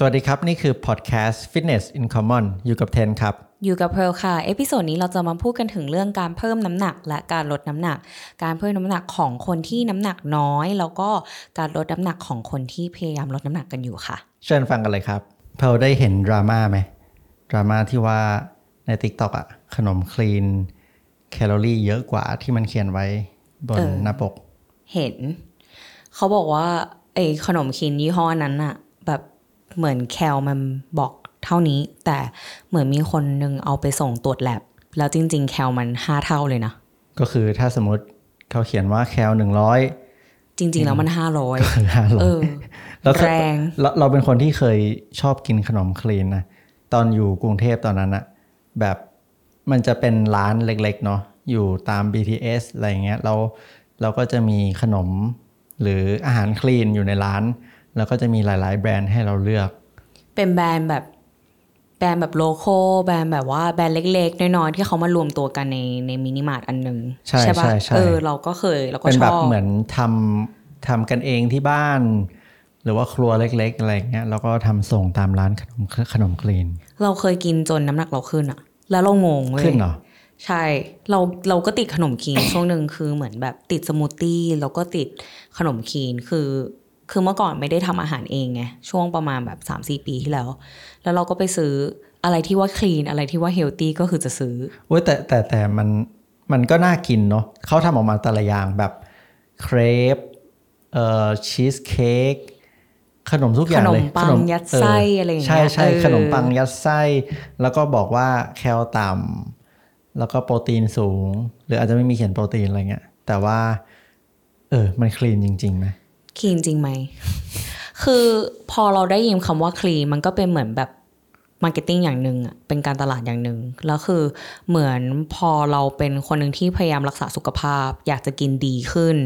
สวัสดีครับ นี่คือพอดแคสต์ Fitness in Common อยู่กับเทนครับ อยู่กับเพิร์ลค่ะ episode นี้เราจะมาพูดกันถึงเรื่องการเพิ่มน้ำหนัก และการลดน้ำหนัก การเพิ่มน้ำหนักของคนที่น้ำหนักน้อย แล้วก็การลดน้ำหนักของคนที่พยายามลดน้ำหนักกันอยู่ค่ะ เชิญฟังกันเลยครับ เพิร์ลได้เห็นดราม่าไหมดราม่าที่ว่าใน TikTok อะขนมคลีนแคลอรี่เยอะกว่าที่มันเขียนไว้บนเออหน้าปก เห็น เขาบอกว่าไอ้ขนมคินยี่ห้อนั้นอะแบบ เหมือนแคลมันบอกเท่านี้ แต่เหมือนมีคนนึงเอาไปส่งตรวจแลบแล้วจริง ๆ แคลมันห้าเท่าเลยนะ ก็คือถ้าสมมติเขาเขียนว่าแคลหนึ่งร้อยจริง ๆ แล้วมันห้าร้อยคือห้าร้อเอยอแล้วแรงเราเราเป็นคนที่เคยชอบกินขนมคลีนนะตอนอยู่กรุงเทพตอนนั้นอะแบบมันจะเป็นร้านเล็ก ๆ เนาะอยู่ตาม BTS อะไรเงี้ยเราเราก็จะมีขนมหรืออาหารคลีนอยู่ในร้าน แล้วก็จะมีหลาย ๆ แบรนด์ให้เราเลือก เป็นแบรนด์แบบแบรนด์แบบโลโก้แบรนด์แบบว่าแบรนด์เล็ก ๆ น้อยๆที่เขามารวมตัวกันในในมินิมาร์ทอันหนึ่งใช่ปะใช่ใช่เออเราก็เคยเราก็เป็นชแบอบบเหมือนทำทำกันเองที่บ้าน หรือว่าครัวเล็ก ๆ อะไรเงี้ยแล้วก็ทำส่งตามร้านขนมขนมคลีน เราเคยกินจนน้ำหนักเราขึ้นอะแล้วเรางงเว้ยขึ้นเหรอใช่เราเราก็ติดขนมคลีนช่วงหนึ่งคือเหมือนแบบติดสมูทตี้แล้วก็ติดขนมคลีนคือ คือเมื่อก่อนไม่ได้ทำอาหารเองไงช่วงประมาณแบบ3าสี่ปีที่แล้ว แล้วเราก็ไปซื้ออะไรที่ว่าคลีนอะไรที่ว่า healthy ก็คือจะซื้อเว้ยแต่แต่แต่มันมันก็น่ากินเนาะเขาทำออกมาแต่ละอย่างแบบเครปเอ่อชีสเค้กขนมทุกอย่างเลย ขนมปังยัดไส้อะไรอย่างเงี้ยใช่ใช่เออขนมปังยัดไส้ แล้วก็บอกว่าแคลต่ำแล้วก็โปรตีนสูง หรืออาจจะไม่มีเขียนโปรตีนอะไรเงี้ยแต่ว่า เออ มันคลีนจริงๆไหม คลีนจริงไหม คือพอเราได้ยินคำว่าคลีนมันก็เป็นเหมือนแบบ marketing อย่างหนึ่งอะเป็นการตลาดอย่างหนึ่งแล้วคือเหมือนพอเราเป็นคนหนึ่งที่พยายามรักษาสุขภาพ อยากจะกินดีขึ้น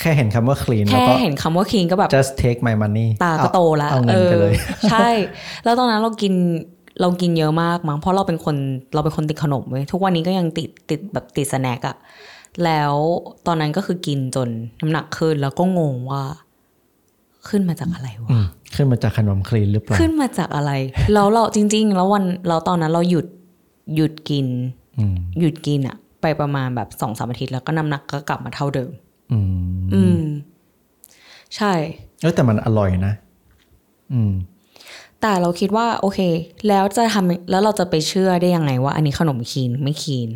แค่เห็นคำว่าคลีนแล้วแค่ก็เห็นคำว่าคลีนก็แบบ just take my money ตาก็โตแล้วเอาเงินไปเลยออใช่ แล้วตอนนั้นเรากินเรากินเยอะมากมั้งเพราะเราเป็นคนเราเป็นคนติดขนมเว้ยทุกวันนี้ก็ยังติดติดแบบติดสแน็คอะแล้วตอนนั้นก็คือกินจนน้ำหนักขึ้นแล้วก็งงว่า ขึ้นมาจากอะไรวะอืมขึ้นมาจากขนมคลีนหรือเปล่าขึ้นมาจากอะไร แล้วเราจริง ๆ แล้ววันเราตอนนั้นเราหยุดหยุดกินอืมหยุดกินอะไปประมาณแบบสองสามอาทิตย์แล้วก็น้ำหนักก็กลับมาเท่าเดิมอืมอืมใช่เออแต่มันอร่อยนะ อืม แต่เราคิดว่า โอเค แล้วจะทำแล้วเราจะไปเชื่อได้ยังไงว่าอันนี้ขนมคลีนไม่คลีน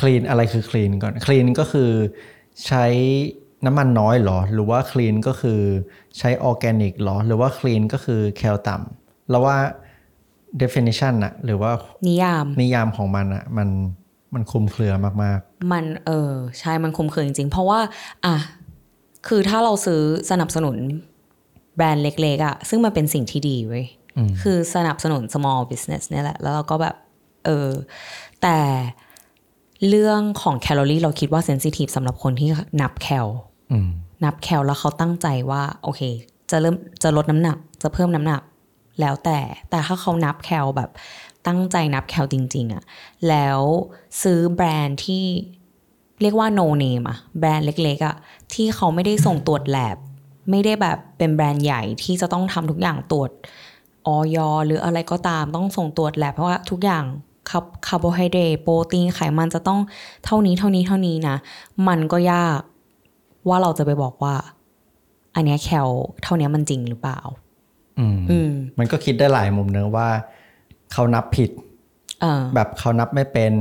คลีนอะไรคือคลีนก่อนคลีนก็คือใช้ น้ำมันน้อยเหรอ หรือว่าคลีนก็คือใช้ออร์แกนิกเหรอ หรือว่าคลีนก็คือแคลต่ำแล้วว่า definition อะหรือว่านิยามนิยามของมันอะมันมันคลุมเครือมากมันเออใช่มันคุ้มเครือจริงๆ เพราะว่า อะ คือถ้าเราซื้อสนับสนุนแบรนด์เล็กๆอะซึ่งมันเป็นสิ่งที่ดีเว้ยอืมคือสนับสนุน small business เนี่ยแหละ แล้วเราก็แบบ เออ แต่เรื่องของแคลอรี่เราคิดว่าเซนซิทีฟสำหรับคนที่นับแคลๆอืม นับแคลแล้วเขาตั้งใจว่า โอเค จะเริ่มจะลดน้ำหนัก จะเพิ่มน้ำหนัก แล้วแต่แต่ถ้าเขานับแคลแบบตั้งใจนับแคลจริง ๆอะแล้วซื้อแบรนด์ที่เรียกว่า no name อะแบรนด์เล็ก ๆอะที่เขาไม่ได้ส่งตรวจแลบไม่ได้แบบเป็นแบรนด์ใหญ่ที่จะต้องทำทุกอย่างตรวจออยหรืออะไรก็ตามต้องส่งตรวจแลบเพราะว่าทุกอย่างคาร์โบไฮเดรตโปรตีนไขมันจะต้องเท่านี้เท่านี้เท่านี้นะ มันก็ยาก ว่าเราจะไปบอกว่า อันเนี้ยแคลเท่าเนี้ยมันจริงหรือเปล่าอืมอืมมันก็คิดได้หลายมุมเนอะว่า เขานับผิดเออแบบเขานับไม่เป็น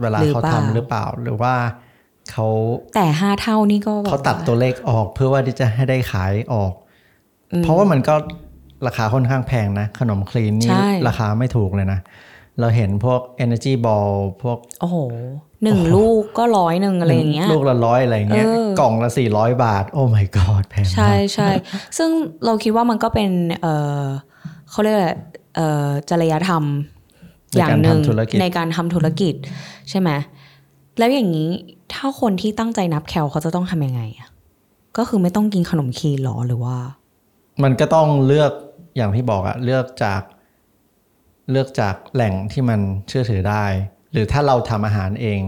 เวลาหรือเขาเปล่าทำหรือเปล่า หรือว่าเขาแต่ห้าเท่านี่ก็แบบเขาตัดตัวเลขออกเพื่อว่าที่จะให้ได้ขายออก เพราะว่ามันก็ราคาค่อนข้างแพงนะ ขนมคลีนนี่ใช่ราคาไม่ถูกเลยนะ เราเห็นพวก Energy Ball พวก โอ้โหหนึ่งลูกก็ร้อยหนึ่งอะไรอย่างเงี้ย ลูกละร้อยอะไรเงี้ยเออกล่องละสี่ร้อยบาท โอ้ my god แพงใช่มากใช่ซึ่งเราคิดว่ามันก็เป็น เออเขาเรียกอะไรเออจริยธรรมในอย่างการหนึ่งทำธุรกิจในการทำธุรกิจ ใช่ไหมแล้วอย่างนี้ถ้าคนที่ตั้งใจนับแคลเขาจะต้องทำยังไงอะก็คือไม่ต้องกินขนมคีนหรอหรือว่า มันก็ต้องเลือกอย่างที่บอกอะเลือกจาก เลือกจากแหล่งที่มันเชื่อถือได้ หรือถ้าเราทำอาหารเอง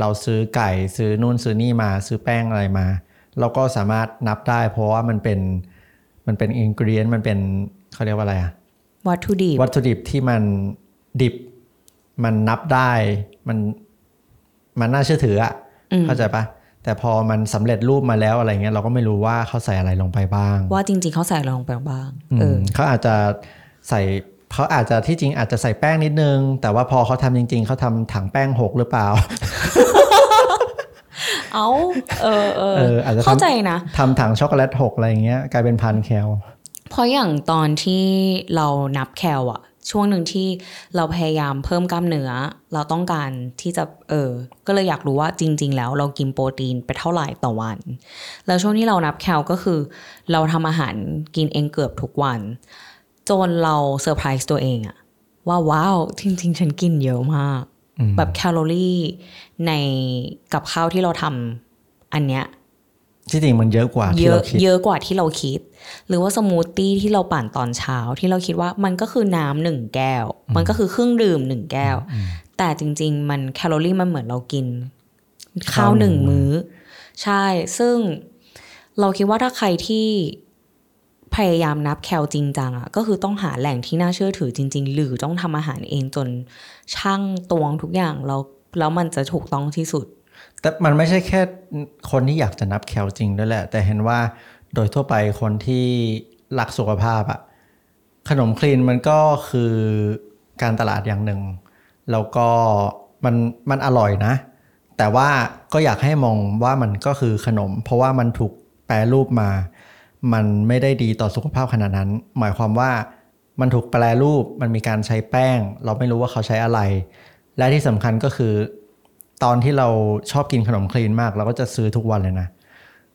เราซื้อไก่ซื้อนู่นซื้อนี่มา ซื้อแป้งอะไรมา เราก็สามารถนับได้ เพราะว่ามันเป็นมันเป็นอินกรีเอนมันเป็นเขาเรียกว่าอะไรอะวัตถุดิบวัตถุดิบที่มันดิบมันนับได้มันมันน่าเชื่อถืออะอืมเข้าใจปะแต่พอมันสำเร็จรูปมาแล้วอะไรเงี้ยเราก็ไม่รู้ว่าเขาใส่อะไรลงไปบ้าง ว่าจริง ๆเขาใส่อะไรลงไปบ้างอืมเออเขาอาจจะใส่ เขาอาจจะที่จริงอาจจะใส่แป้งนิดนึง แต่ว่าพอเขาทำจริง ๆ เขาทำถังแป้งหกหรือเปล่า เอาเออเออเอออาจจะทำเข้าใจนะทำถังช็อกโกแลตหกอะไรเงี้ยกลายเป็นพันแคลเพราะอย่างตอนที่เรานับแคลอะช่วงหนึ่งที่เราพยายามเพิ่มกล้ามเนื้อ เราต้องการที่จะเออ ก็เลยอยากรู้ว่าจริง ๆ แล้วเรากินโปรตีนไปเท่าไหร่ต่อวัน แล้วช่วงที่เรานับแคลก็คือ เราทำอาหารกินเองเกือบทุกวัน จนเราเซอร์ไพรส์ตัวเองอะว่าว้าวจริง ๆ ฉันกินเยอะมาก แบบแคลอรี่ในกับข้าวที่เราทำอันเนี้ยที่จริงมันเยอะกว่าเยที่อะเราคิดเยอะกว่าที่เราคิด หรือว่าสมูทตี้ที่เราปั่นตอนเช้าที่เราคิดว่ามันก็คือน้ำหนึ่งแก้ว มันก็คือเครื่องดื่มหนึ่งแก้ว แต่จริง ๆ มันแคลอรี่มันเหมือนเรากิน ข้าวหนึ่งมื้อ ใช่ ซึ่งเราคิดว่าถ้าใครที่ พยายามนับแคลจริงจังอะก็คือต้องหาแหล่งที่น่าเชื่อถือจริง ๆ หรือต้องทำอาหารเองจนช่างตวงทุกอย่างแล้วแล้วมันจะถูกต้องที่สุด แต่มันไม่ใช่แค่คนที่อยากจะนับแคลจริงด้วยแหละ แต่เห็นว่าโดยทั่วไปคนที่รักสุขภาพอะขนมคลีนมันก็คือการตลาดอย่างหนึ่ง แล้วก็มันมันอร่อยนะ แต่ว่าก็อยากให้มองว่ามันก็คือขนม เพราะว่ามันถูกแปรรูปมา มันไม่ได้ดีต่อสุขภาพขนาดนั้น หมายความว่ามันถูกแปรรูปมันมีการใช้แป้ง เราไม่รู้ว่าเขาใช้อะไร และที่สำคัญก็คือ ตอนที่เราชอบกินขนมคลีนมาก เราก็จะซื้อทุกวันเลยนะ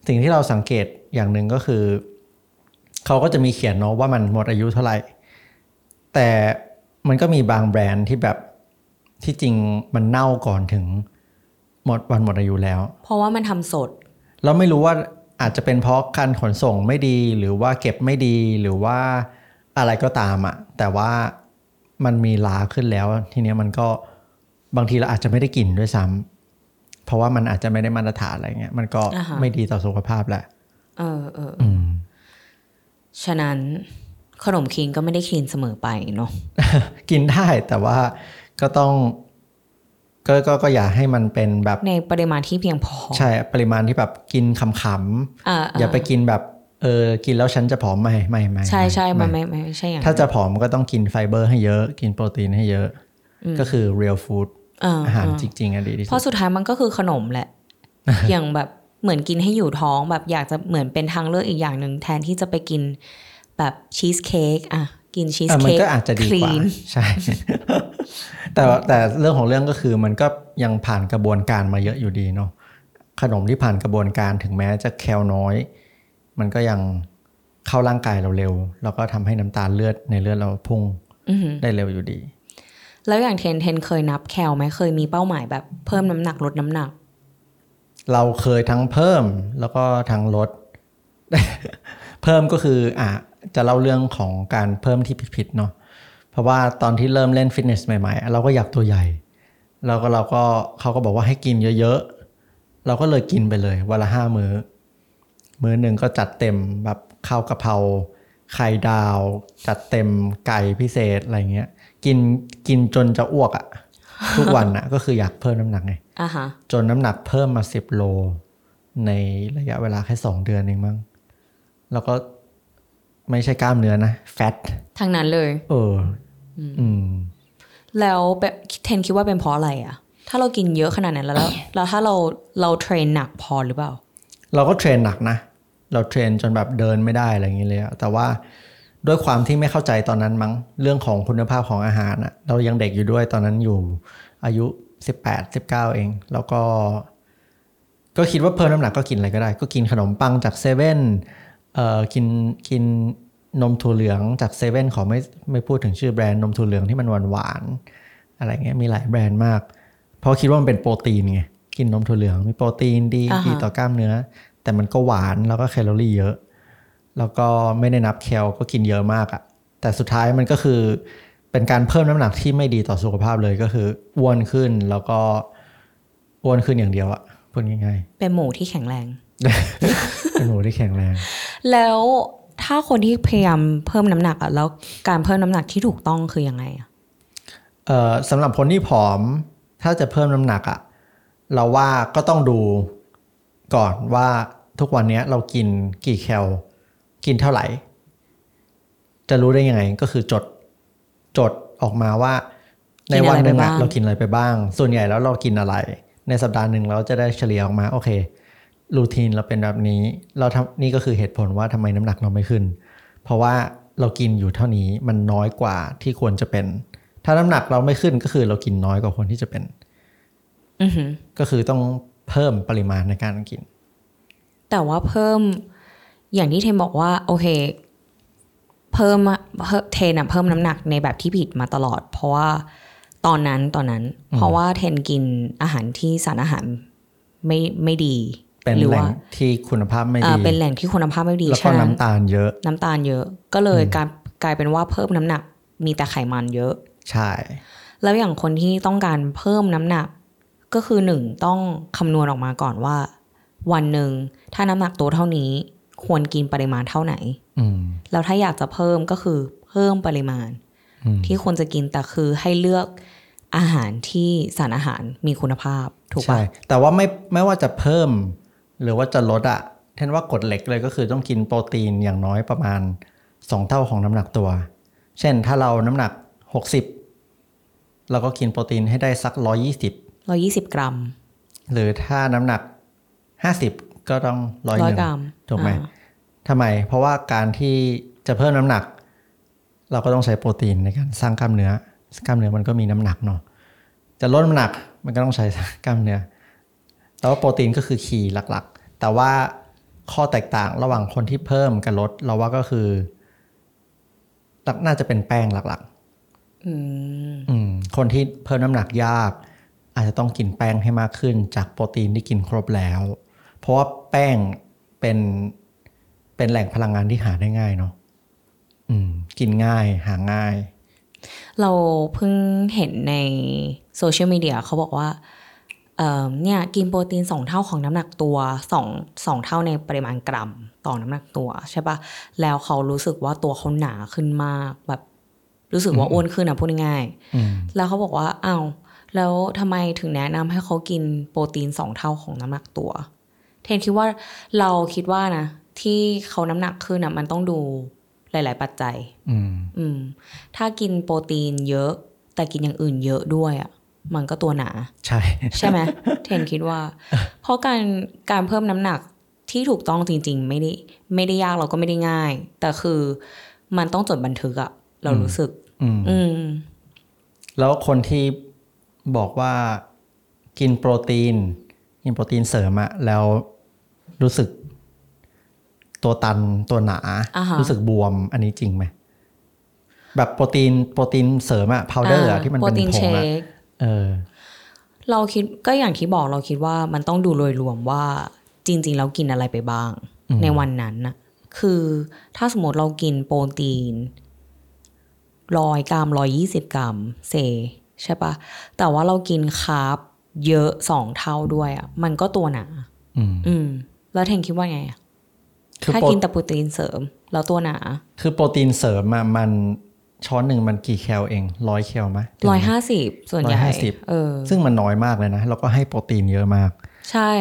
สิ่งที่เราสังเกตอย่างหนึ่งก็คือ เขาก็จะมีเขียนเนาะว่ามันหมดอายุเท่าไหร่ แต่มันก็มีบางแบรนด์ที่แบบที่จริงมันเน่าก่อนถึงหมดวันหมดอายุแล้ว เพราะว่ามันทำสด เราไม่รู้ว่า อาจจะเป็นเพราะการขนส่งไม่ดีหรือว่าเก็บไม่ดีหรือว่าอะไรก็ตามอะแต่ว่ามันมีลาขึ้นแล้ว ทีเนี้ยมันก็บางทีเราอาจจะไม่ได้กินด้วยซ้ำเพราะว่ามันอาจจะไม่ได้มาตรฐานอะไรเงี้ยมันก็อ่าฮะไม่ดีต่อสุขภาพแหละเออเอออืมฉะนั้นขนมคลีนก็ไม่ได้คลีนเสมอไปเนาะกินได้แต่ว่าก็ต้อง ก็ก็ก็อย่าให้มันเป็นแบบในปริมาณที่เพียงพอ ใช่ปริมาณที่แบบกินขำๆอ่าอย่าไปกินแบบเออกินแล้วฉันจะผอมไม่ไม่ไม่ใช่ใช่ไมันไม่ไม่ไม่ใช่อย่างถ้าจะผอมก็ต้องกินไฟเบอร์ให้เยอะ กินโปรตีนให้เยอะ ก็คือ real food อ่าอาหารจริงๆอะดีที่เพสุราะดสุดท้ายมันก็คือขนมแหละ อย่างแบบเหมือนกินให้อยู่ท้องแบบอยากจะเหมือนเป็นทางเลือกอีกอย่างหนึ่งแทนที่จะไปกินแบบชีสเค้กอะกินชีสอะมันเค้กก็อาจจะดีกว่า clean ใช่ แต่แต่เรื่องของเรื่องก็คือมันก็ยังผ่านกระบวนการมาเยอะอยู่ดีเนาะขนมที่ผ่านกระบวนการถึงแม้จะแคลน้อย มันก็ยังเข้าร่างกายเราเร็ว แล้วก็ทำให้น้ำตาลเลือดในเลือดเราพุ่งอือหือได้เร็วอยู่ดี แล้วอย่างเทนเทนเคยนับแคลไหมเคยมีเป้าหมายแบบเพิ่มน้ำหนักลดน้ำหนัก เราเคยทั้งเพิ่มแล้วก็ทั้งลด เพิ่มก็คืออะจะเล่าเรื่องของการเพิ่มที่ผิดๆเนาะเพ ราะว่าตอนที่เริ่มเล่นฟิตเนสใหม่ๆ เราก็อยากตัวใหญ่แล้วก็เราก็เขาก็บอกว่าให้กินเยอะๆ เราก็เลยกินไปเลยวันละห้ามือ้อ มื้อหนึ่งก็จัดเต็มแบบข้าวกะเพราไข่ดาว จัดเต็มไก่พิเศษอะไรเงี้ย กินกินจนจะอ้วกอะทุกวันอะก็คืออยากเพิ่มน้ำหนักไงอะฮะจนน้ำหนักเพิ่มมาสิบโล ในระยะเวลาแค่สองเดือนเองมั้งแล้วก็ไม่ใช่กล้ามเนื้อนะแฟตทางนั้นเลย เอออืม แล้วแบบเทนคิดว่าเป็นเพราะอะไรอะถ้าเรากินเยอะขนาดนั้นแล้วแล้วแล้วถ้าเราเรา train หนักพอหรือเปล่า เราก็เทรนหนักนะ เรา train จนแบบเดินไม่ได้อะไรอย่างเงี้ยเลยอะแต่ว่าด้วยความที่ไม่เข้าใจตอนนั้นมั้งเรื่องของคุณภาพของอาหารอะเรายังเด็กอยู่ด้วยตอนนั้นอยู่อายุสิบแปดสิบเก้าเอง แล้วก็ ก็คิดว่าเพิ่มน้ำหนักก็กินอะไรก็ได้ ก็กินขนมปังจากเซเว่นเอ่อกินกิน นมถั่วเหลืองจากเซเว่นขอไม่ไม่พูดถึงชื่อแบรนด์นมถั่วเหลืองที่มันหวานหวานๆอะไรเงี้ยมีหลายแบรนด์มาก เพราะคิดว่ามันเป็นโปรตีนไงกินนมถั่วเหลืองมีโปรตีนดีอ่าฮะดีต่อกล้ามเนื้อ แต่มันก็หวานแล้วก็แคลอรี่เยอะ แล้วก็ไม่ได้นับแคลก็กินเยอะมากอะแต่สุดท้ายมันก็คือเป็นการเพิ่มน้ำหนักที่ไม่ดีต่อสุขภาพเลยก็คืออ้วนขึ้นแล้วก็อ้วนขึ้นอย่างเดียวอะพูดง่ายเป็นหมูที่แข็งแรงๆเป็นหมูที่แข็งแรง แล้ว ถ้าคนที่พยายามเพิ่มน้ำหนักอะแล้วการเพิ่มน้ำหนักที่ถูกต้องคือยังไงอะเอ่อสำหรับคนที่ผอมถ้าจะเพิ่มน้ำหนักอะเราว่าก็ต้องดูก่อนว่าทุกวันนี้เรากินกี่แคลกินเท่าไหร่ จะรู้ได้ยังไงก็คือจดจดออกมาว่า ในวันหนึ่งเรากินอะไรไปบ้าง ส่วนใหญ่แล้วเรากินอะไร ในสัปดาห์หนึ่งเราจะได้เฉลี่ยออกมาโอเค รูทีนเราเป็นแบบนี้ เราทำนี่ก็คือเหตุผลว่าทำไมน้ำหนักเราไม่ขึ้น เพราะว่าเรากินอยู่เท่านี้มันน้อยกว่าที่ควรจะเป็น ถ้าน้ำหนักเราไม่ขึ้นก็คือเรากินน้อยกว่าคนที่จะเป็นอือหือก็คือต้องเพิ่มปริมาณในการกิน แต่ว่าเพิ่มอย่างที่เทนบอกว่า โอเคเพิ่มอะเพิ่มเทนอะเพิ่มน้ำหนักในแบบที่ผิดมาตลอด เพราะว่าตอนนั้นตอนนั้น เพราะว่าเทนกินอาหารที่สารอาหารไม่ไม่ดี เป็นหรือแหล่งว่าที่คุณภาพไม่เอ่ดีอเป็นแหล่งที่คุณภาพไม่ดีแล้วก็ฉะนั้นน้ำตาลเยอะ น้ำตาลเยอะ ก็เลยกลายกลายเป็นว่าเพิ่มน้ำหนัก มีแต่ไขมันเยอะ ใช่ แล้วอย่างคนที่ต้องการเพิ่มน้ำหนัก ก็คือหนึ่งต้องคำนวณออกมาก่อนว่า วันหนึ่งถ้าน้ำหนักตัวเท่านี้ ควรกินปริมาณเท่าไหนอืมแล้วถ้าอยากจะเพิ่มก็คือเพิ่มปริมาณอืมที่ควรจะกินแต่คือให้เลือกอาหารที่สารอาหารมีคุณภาพถูกใช่ปะแต่ว่าไม่ไม่ว่าจะเพิ่ม หรือว่าจะลดอะเท่นว่ากฎเหล็กเลยก็คือต้องกินโปรตีนอย่างน้อยประมาณสองเท่าของน้ำหนักตัว เช่นถ้าเราน้ำหนักหกสิบเราก็กินโปรตีนให้ได้สักร้อยี่สิบร้อยี่สิบกรัม หรือถ้าน้ำหนักห้าสิบก็ต้องร้อยหร้อยนึ่งกรัมถูกไหมอ่าทำไม เพราะว่าการที่จะเพิ่มน้ำหนัก เราก็ต้องใช้โปรตีนในการสร้างกล้ามเนื้อกล้ามเนื้อมันก็มีน้ำหนักเนาะจะลดน้ำหนักมันก็ต้องใช้กล้ามเนื้อ แต่ว่าโปรตีนก็คือคีย์หลักๆ แต่ว่าข้อแตกต่างระหว่างคนที่เพิ่มกับลดเราว่าก็คือหลักน่าจะเป็นแป้งหลักอืมๆอืมคนที่เพิ่มน้ำหนักยาก อาจจะต้องกินแป้งให้มากขึ้น จากโปรตีนที่กินครบแล้ว เพราะว่าแป้งเป็นเป็นแหล่งพลังงานที่หาได้ง่ายเนาะอืมกินง่ายหาง่าย เราเพิ่งเห็นในโซเชียลมีเดียเขาบอกว่า เอ่อเนี่ยกินโปรตีนสองเท่าของน้ำหนักตัวสองสองเท่าในปริมาณกรัมต่อน้ำหนักตัวใช่ปะแล้วเขารู้สึกว่าตัวเขาหนาขึ้นมากแบบรู้สึกว่าอ้วนขึ้นนะพูดง่ายๆอืมแล้วเขาบอกว่าอ้าวแล้วทำไมถึงแนะนำให้เขากินโปรตีนสองเท่าของน้ำหนักตัว เทนคิดว่าเราคิดว่านะ ที่เขาน้ำหนักขึ้นอะมันต้องดูหลาย ๆ ปัจจัยอืมอืม ถ้ากินโปรตีนเยอะ แต่กินอย่างอื่นเยอะด้วยอะ มันก็ตัวหนา ใช่ ใช่ไหมเทนคิดว่า เพราะการการเพิ่มน้ำหนักที่ถูกต้องจริง ๆ ไม่ได้ไม่ได้ยากเราก็ไม่ได้ง่าย แต่คือมันต้องจดบันทึกอะเรารู้สึก อืมอืมแล้วคนที่บอกว่ากินโปรตีน กินโปรตีนเสริมอะแล้วรู้สึก ตัวตันตัวหนาอ่าฮะรู้สึกบวมอันนี้จริงไหมแบบโปรตีนโปรตีนเสริมอะพาวเดอร์อะที่มันโปเป็รนตีนผเชงอะค เออ เราคิดก็อย่างที่บอกเราคิดว่ามันต้องดูโดยรวมว่าจริงๆเรากินอะไรไปบ้างอืมในวันนั้นน่ะคือถ้าสมมติเรากินโปรตีนร้อยกรัมร้อยยี่สิบกรัมเซใช่ปะแต่ว่าเรากินคาร์บเยอะสองเท่าด้วยอะ มันก็ตัวหนาอืมอืมแล้วเทนคิดว่าไงอะคือถ้าโปรกินแต่โปรตีนเสริม แล้วตัวหนา คือโปรตีนเสริมอะมัน ช้อนหนึ่งมันกี่แคลเองร้อยแคลไหมร้อยห้าสิบส่วนใหญ่150เออซึ่งมันน้อยมากเลยนะ แล้วก็ให้โปรตีนเยอะมาก ใช่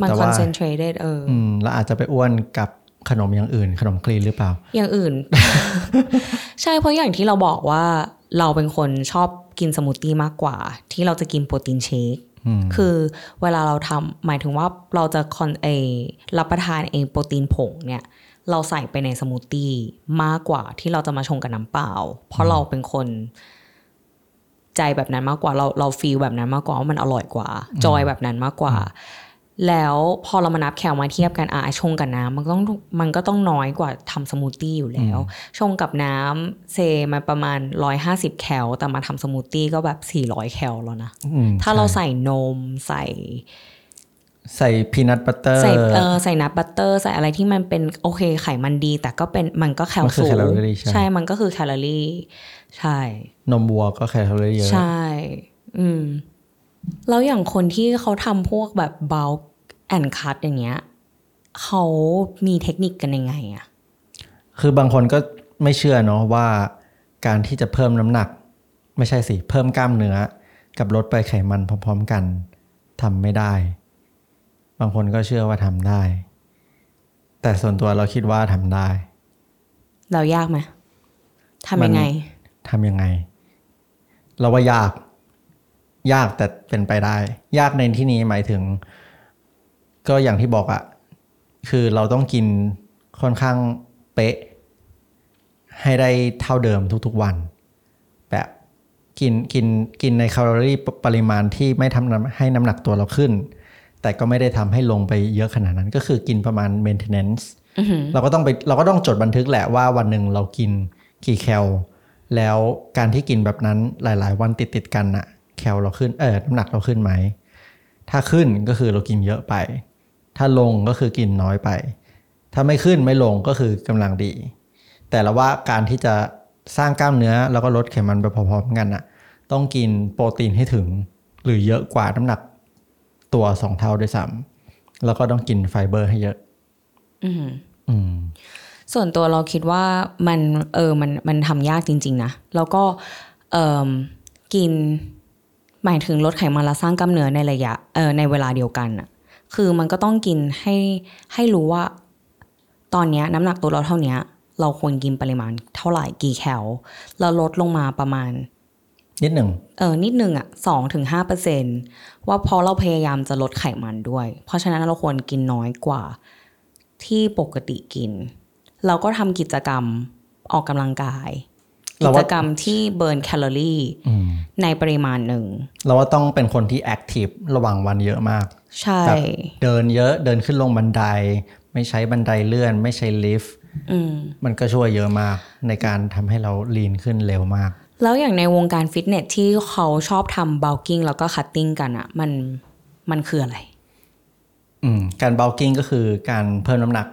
มันแต่คว่าอนเซนเทรตเออออืมแล้วอาจจะไปอ้วนกับขนมอย่างอื่น ขนมคลีนหรือเปล่า อย่างอื่น ใช่เพราะอย่างที่เราบอกว่าเราเป็นคนชอบกินสมูทตี้มากกว่า ที่เราจะกินโปรตีนเชคอืมคือเวลาเราทำหมายถึงว่าเราจะคอนเอรับประทานเองโปรตีนผงเนี่ย เราใส่ไปในสมูทตี้มากกว่าที่เราจะมาชงกับน้ำเปล่า เพราะเราเป็นคนenjoy แบบนั้นมากกว่าเราเรา feel แบบนั้นมากกว่าว่ามันอร่อยกว่า enjoy แบบนั้นมากกว่า แล้วพอเรามานับแคลมาเทียบกันอะชงกับน้ำมันก็ต้องมันก็ต้องน้อยกว่าทำสมูทตี้อยู่แล้ว ชงกับน้ำเซมันประมาณ150แคลแต่มาทำสมูทตี้ก็แบบ400แคลแล้วนะอืมถ้าเราใช่ใส่นมใส่ ใส่ peanut butter ใส่เออใส่ nut butter ใส่อะไรที่มันเป็นโอเคไขมันดี แต่ก็เป็นมันก็แคลมันคือสูงแคลอรี่ใช่ใช่ มันก็คือแคลอรี่ ใช่ นมวัวก็แคลอรี่เยอะ ใช่ อืม แล้วอย่างคนที่เขาทำพวกแบบเบลแอนคัตอย่างเงี้ยเขามีเทคนิคกันยังไงอะคือบางคนก็ไม่เชื่อเนาะว่าการที่จะเพิ่มน้ำหนัก ไม่ใช่สิ เพิ่มกล้ามเนื้อ กับลดไปไขมันพร้อม ๆ กันทำไม่ได้ บางคนก็เชื่อว่าทำได้ แต่ส่วนตัวเราคิดว่าทำได้ เรายากไหมทำยังไงทำยังไง เราว่ายาก ยากแต่เป็นไปได้ ยากในที่นี้หมายถึง ก็อย่างที่บอกอะคือเราต้องกินค่อนข้างเป๊ะ ให้ได้เท่าเดิมทุกๆวัน แบบกินกินกินในแคลอรี่ปปริมาณที่ไม่ทำน้ำให้น้ำหนักตัวเราขึ้น แต่ก็ไม่ได้ทำให้ลงไปเยอะขนาดนั้น ก็คือกินประมาณ maintenance อือหือเราก็ต้องไปเราก็ต้องจดบันทึกแหละว่าวันหนึ่งเรากินกี่แคล แล้วการที่กินแบบนั้นหลาย ๆ วันติดติดๆกันอะแคลเราขึ้นเออน้ำหนักเราขึ้นไหม ถ้าขึ้นก็คือเรากินเยอะไป ถ้าลงก็คือกินน้อยไป ถ้าไม่ขึ้นไม่ลงก็คือกำลังดี แต่ละว่าการที่จะสร้างกล้ามเนื้อแล้วก็ลดไขมันไปพร้อมๆกันอะต้องกินโปรตีนให้ถึง หรือเยอะกว่าน้ำหนัก ตัวสองเท่าด้วยซ้ำแล้วก็ต้องกินไฟเบอร์ให้เยอะ อือหืออืมส่วนตัวเราคิดว่ามันเออมันมันทำยากจริง ๆ นะ แล้วก็เออกิน หมายถึงลดไขมันและสร้างกล้ามเนื้อในระยะเออในเวลาเดียวกันอะคือมันก็ต้องกินให้ให้รู้ว่า ตอนเนี้ยน้ำหนักตัวเราเท่าเนี้ยเราควรกินปริมาณเท่าไหร่กี่แคลเราลดลงมาประมาณ นิดหนึ่งเออนิดหนึ่งอะสองถึงห้าเปอร์เซน ว่าเพราะเราพยายามจะลดไขมันด้วย เพราะฉะนั้นเราควรกินน้อยกว่าที่ปกติกิน เราก็ทำกิจกรรมออกกำลังกายเรากิว่าจกรรมที่เบิร์นแคลอรี่อืมในปริมาณหนึ่ง เราว่าต้องเป็นคนที่แอคทีฟระหว่างวันเยอะมาก ใช่แบบเดินเยอะเดินขึ้นลงบันได ไม่ใช้บันไดเลื่อน ไม่ใช้ลิฟต์อืมมันก็ช่วยเยอะมากในการทำให้เราลีนขึ้นเร็วมาก แล้วอย่างในวงการฟิตเนสที่เขาชอบทำ bulking แล้วก็ cutting กันอะมันมันคืออะไร อืมการเบลกิ้งก็คือการเพิ่มน้ำหนัก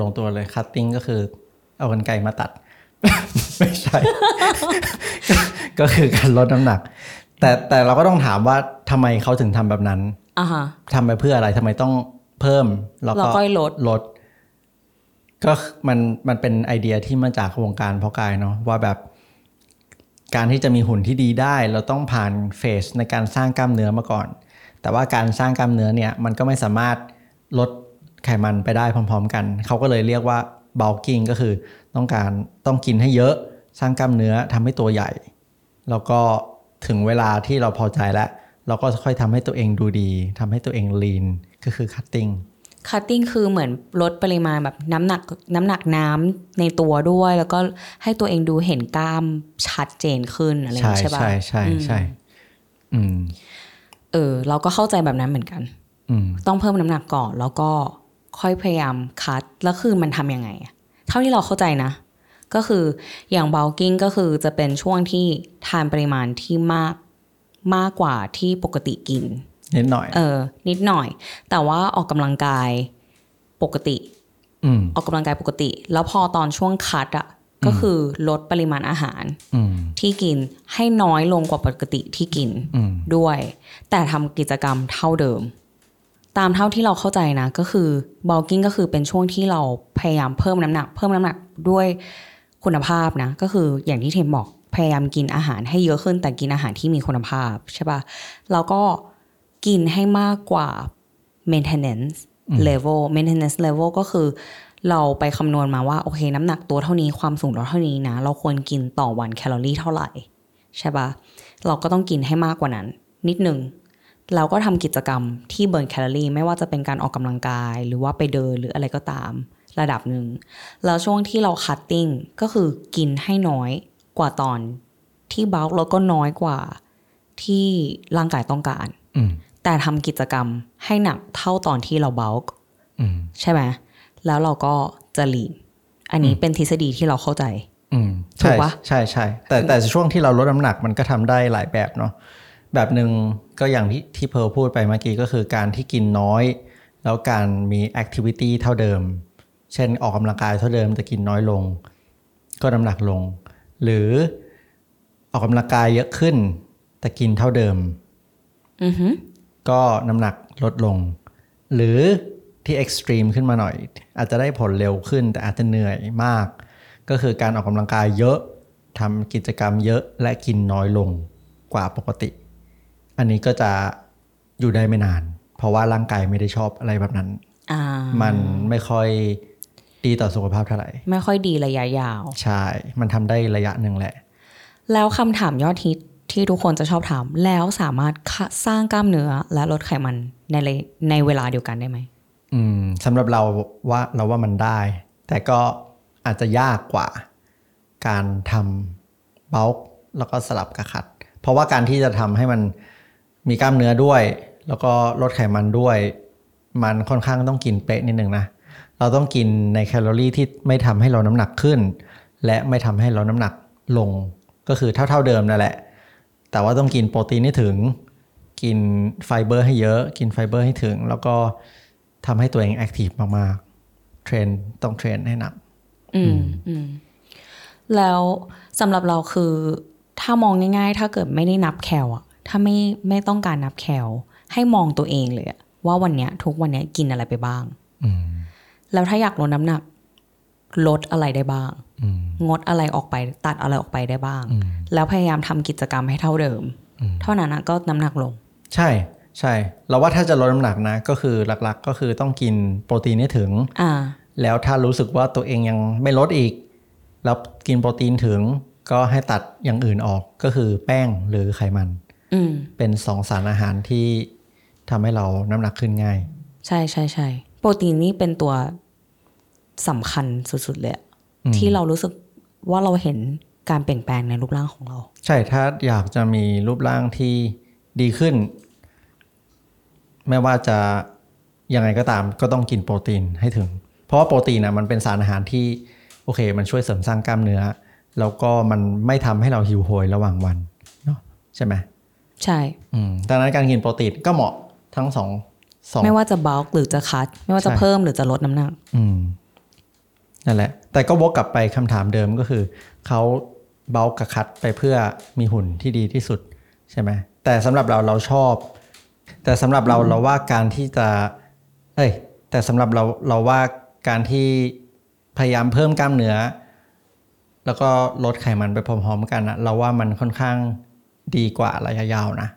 ลงตัวเลยคัตติ้งก็คือ เอากันไกรมาตัด ไม่ใช่ก็ก็คือการลดน้ำหนัก แต่แต่เราก็ต้องถามว่าทำไมเขาถึงทำแบบนั้นอ่าฮะทำไปเพื่ออะไรทำไมต้องเพิ่มแล้วแล้วก็ก็ลดลดก็มันมันเป็นไอเดียที่มาจากวงการเพาะกายเนาะว่าแบบ การที่จะมีหุ่นที่ดีได้ เราต้องผ่านเฟสในการสร้างกล้ามเนื้อมาก่อน แต่ว่าการสร้างกล้ามเนื้อเนี่ยมันก็ไม่สามารถลดไขมันไปได้พร้อม ๆ กัน เขาก็เลยเรียกว่า bulking ก็คือต้องการต้องกินให้เยอะสร้างกล้ามเนื้อทำให้ตัวใหญ่ แล้วก็ถึงเวลาที่เราพอใจแล้ว เราก็ค่อยทำให้ตัวเองดูดีทำให้ตัวเอง lean ก็คือ cutting cutting คือเหมือนลดปริมาณแบบน้ำหนักน้ำหนักน้ำในตัวด้วย แล้วก็ให้ตัวเองดูเห็นกล้ามชัดเจนขึ้นอะไรอย่างใช่เงี้ยใช่ปะใช่ใช่ใช่อืมเออ เราก็เข้าใจแบบนั้นเหมือนกันอืมต้องเพิ่มน้ำหนักก่อน แล้วก็ค่อยพยายามคัดแล้วคือมันทำยังไงอะเท่าที่เราเข้าใจนะ ก็คืออย่าง bulking ก็คือจะเป็นช่วงที่ทานปริมาณที่มากมากกว่าที่ปกติกิน นิดหน่อย เออ นิดหน่อย แต่ว่าออกกำลังกายปกติอืมออกกำลังกายปกติ แล้วพอตอนช่วงคัดอะก็คือลดปริมาณอาหารอืมที่กินให้น้อยลงกว่าปกติที่กินอืมด้วย แต่ทำกิจกรรมเท่าเดิม ตามเท่าที่เราเข้าใจนะ ก็คือ bulking ก็คือเป็นช่วงที่เราพยายามเพิ่มน้ำหนัก เพิ่มน้ำหนักด้วยคุณภาพนะ ก็คืออย่างที่เทมบอกพยายามกินอาหารให้เยอะขึ้นแต่กินอาหารที่มีคุณภาพใช่ปะแล้วก็ กินให้มากกว่า maintenance level maintenance level ก็คือ เราไปคำนวณมาว่า โอเค น้ำหนักตัวเท่านี้ความสูงเราเท่านี้นะ เราควรกินต่อวันแคลอรี่เท่าไหร่ ใช่ปะเราก็ต้องกินให้มากกว่านั้น นิดหนึ่งเราก็ทำกิจกรรมที่ burn แคลอรี่ไม่ว่าจะเป็นการออกกำลังกาย หรือว่าไปเดินหรืออะไรก็ตามระดับหนึ่ง แล้วช่วงที่เราคัตติ้งก็คือกินให้น้อยกว่าตอนที่เบลแล้วก็น้อยกว่าที่ร่างกายต้องการอืม แต่ทำกิจกรรมให้หนักเท่าตอนที่เราเบลอืมใช่ไหมแล้วเราก็จะลีนอันนี้เป็นทฤษฎีที่เราเข้าใจอืมถูใช่กปะใช่ใช่แต่แต่ช่วงที่เราลดน้ำหนักมันก็ทำได้หลายแบบเนาะแบบหนึ่งก็อย่างที่ที่เพร์ลพูดไปเมื่อกี้ก็คือการที่กินน้อย แล้วการมี activity เท่าเดิม เช่นออกกำลังกายเท่าเดิมแต่กินน้อยลง ก็น้ำหนักลง หรือออกกำลังกายเยอะขึ้น แต่กินเท่าเดิมอือหือ ก็น้ำหนักลดลง หรือที่ extreme ขึ้นมาหน่อย อาจจะได้ผลเร็วขึ้นแต่อาจจะเหนื่อยมาก ก็คือการออกกำลังกายเยอะทำกิจกรรมเยอะและกินน้อยลงกว่าปกติ อันนี้ก็จะอยู่ได้ไม่นาน เพราะว่าร่างกายไม่ได้ชอบอะไรแบบนั้นอ่ามันไม่ค่อยดีต่อสุขภาพเท่าไหร่ ไม่ค่อยดีระยะยาว ใช่ มันทำได้ระยะหนึ่งแหละ แล้วคำถามยอดฮิต ที่ทุกคนจะชอบถามแล้วสามารถสร้างกล้ามเนื้อและลดไขมันในในเวลาเดียวกันได้ไหมอืมสำหรับเราว่าเราว่ามันได้ แต่ก็อาจจะยากกว่า การทำ bulk แล้วก็สลับกับ cut เพราะว่าการที่จะทำให้มันมีกล้ามเนื้อด้วย แล้วก็ลดไขมันด้วย มันค่อนข้างต้องกินเป๊ะนิดหนึ่งนะเราต้องกินในแคลอรี่ที่ไม่ทำให้เราน้ำหนักขึ้น และไม่ทำให้เราน้ำหนักลงก็คือเท่า ๆเดิมนั่นแหละ แต่ว่าต้องกินโปรตีนให้ถึง กินไฟเบอร์ให้เยอะ กินไฟเบอร์ให้ถึง แล้วก็ทำให้ตัวเอง active มากๆ เทรนต้องเทรนให้หนัก อืมอืมแล้วสำหรับเราคือถ้ามองง่ายๆ ถ้าเกิดไม่ได้นับแคลอะถ้าไม่ไม่ต้องการนับแคลให้มองตัวเองเลยอะว่าวันเนี้ย ทุกวันเนี้ยกินอะไรไปบ้างอืมแล้วถ้าอยากลดน้ำหนัก ลดอะไรได้บ้างอืมงดอะไรออกไปตัดอะไรออกไปได้บ้างอืมแล้วพยายามทำกิจกรรมให้เท่าเดิมอืมเท่านั้นนะก็น้ำหนักลง ใช่ใช่ เราว่าถ้าจะลดน้ำหนักนะ ก็คือหลักๆ ก็คือต้องกินโปรตีนให้ถึงอ่าแล้วถ้ารู้สึกว่าตัวเองยังไม่ลดอีก แล้วกินโปรตีนถึงก็ให้ตัดอย่างอื่นออกก็คือแป้งหรือไขมันอืมเป็นสองสารอาหารที่ทำให้เราน้ำหนักขึ้นง่าย ใช่ใช่ใช่โปรตีนนี่เป็นตัว สำคัญสุดๆเลยอะอืมที่เรารู้สึกว่าเราเห็นการเปลี่ยนแปลงในรูปร่างของเรา ใช่ถ้าอยากจะมีรูปร่างที่ดีขึ้น ไม่ว่าจะยังไงก็ตามก็ต้องกินโปรตีนให้ถึง เพราะว่าโปรตีนนะมันเป็นสารอาหารที่โอเค มันช่วยเสริมสร้างกล้ามเนื้อ แล้วก็มันไม่ทำให้เราหิวโหยระหว่างวันเนาะใช่ไหมใช่อืมดังนั้นการกินโปรตีนก็เหมาะทั้งสองสองไม่ว่าจะบ u ลหรือจะคัด ไม่ว่าจะใช่เพิ่มหรือจะลดน้ำหนักอืม นั่นแหละ แต่ก็วกกลับไปคำถามเดิมก็คือ เขาเบากับคัดไปเพื่อมีหุ่นที่ดีที่สุดใช่ไหมแต่สำหรับเราเราชอบ แต่สำหรับเราเราว่าการที่จะ เอ้ย แต่สำหรับเราเราว่าการที่พยายามเพิ่มกล้ามเนื้อ แล้วก็ลดไขมันไปพร้อมๆกันนะเราว่ามันค่อนข้างดีกว่าระยะยาวนะ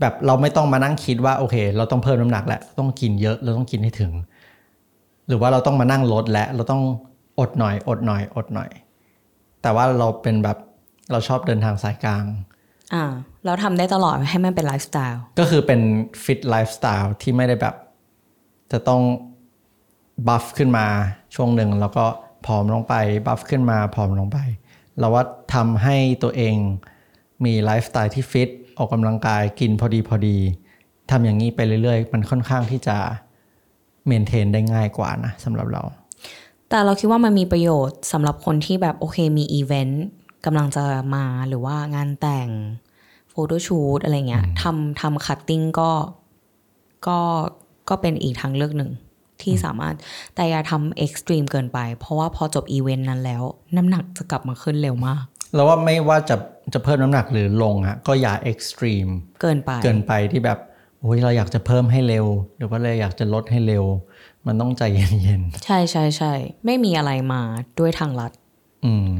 แบบเราไม่ต้องมานั่งคิดว่าโอเค เราต้องเพิ่มน้ำหนักแหละต้องกินเยอะเราต้องกินให้ถึง หรือว่าเราต้องมานั่งลดและเราต้องอดหน่อย อดหน่อย อดหน่อย แต่ว่าเราเป็นแบบเราชอบเดินทางสายกลางอ่าเราทำได้ตลอดให้มันเป็นไลฟ์สไตล์ก็คือเป็น fit lifestyle ที่ไม่ได้แบบ จะต้องบัฟขึ้นมาช่วงหนึ่งแล้วก็ผอมลงไปบัฟขึ้นมาผอมลงไป เราว่าทำให้ตัวเองมีไลฟ์สไตล์ที่ฟิตออกกำลังกายกินพอดีพอดีทำอย่างนี้ไปเรื่อยๆ มันค่อนข้างที่จะ maintain ได้ง่ายกว่านะสำหรับเรา แต่เราคิดว่ามันมีประโยชน์สำหรับคนที่แบบโอเคมีอีเวนต์กำลังจะมาหรือว่างานแต่ง photo shoot อะไรเงี้ยทำทำ cutting ก็ก็ก็เป็นอีกทางเลือกหนึ่งที่สามารถแต่อย่าทำ extreme เกินไป เพราะว่าพอจบอีเวนต์นั้นแล้ว น้ำหนักจะกลับมาขึ้นเร็วมากเราว่าไม่ว่าจะจะเพิ่มน้ำหนักหรือลงฮะก็อย่า extreme เกินไปเกินไปที่แบบโอ้ยเราอยากจะเพิ่มให้เร็วหรือว่าเราอยากจะลดให้เร็ว มันต้องใจเย็นใช่ใช่ใช่ไม่มีอะไรมาด้วยทางลัดๆอืม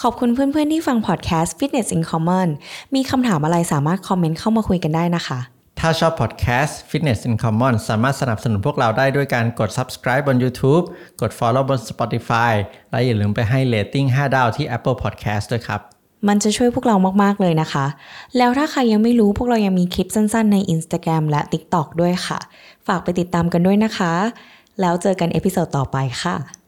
ขอบคุณเพื่อนๆที่ฟังพอดแคสต์ Fitness in Common มีคำถามอะไรสามารถคอมเมนต์เข้ามาคุยกันได้นะคะ ถ้าชอบพอดแคสต์ Fitness in Common สามารถสนับสนุนพวกเราได้ด้วยการกด subscribe บน YouTube กด follow บน Spotify และอย่าลืมไปให้ rating 5 ดาวที่ Apple Podcast ด้วยครับ มันจะช่วยพวกเรามากๆเลยนะคะ แล้วถ้าใครยังไม่รู้พวกเรายังมีคลิปสั้นๆ ใน Instagram และ TikTok ด้วยค่ะ ฝากไปติดตามกันด้วยนะคะ แล้วเจอกัน episode ต่อไปค่ะ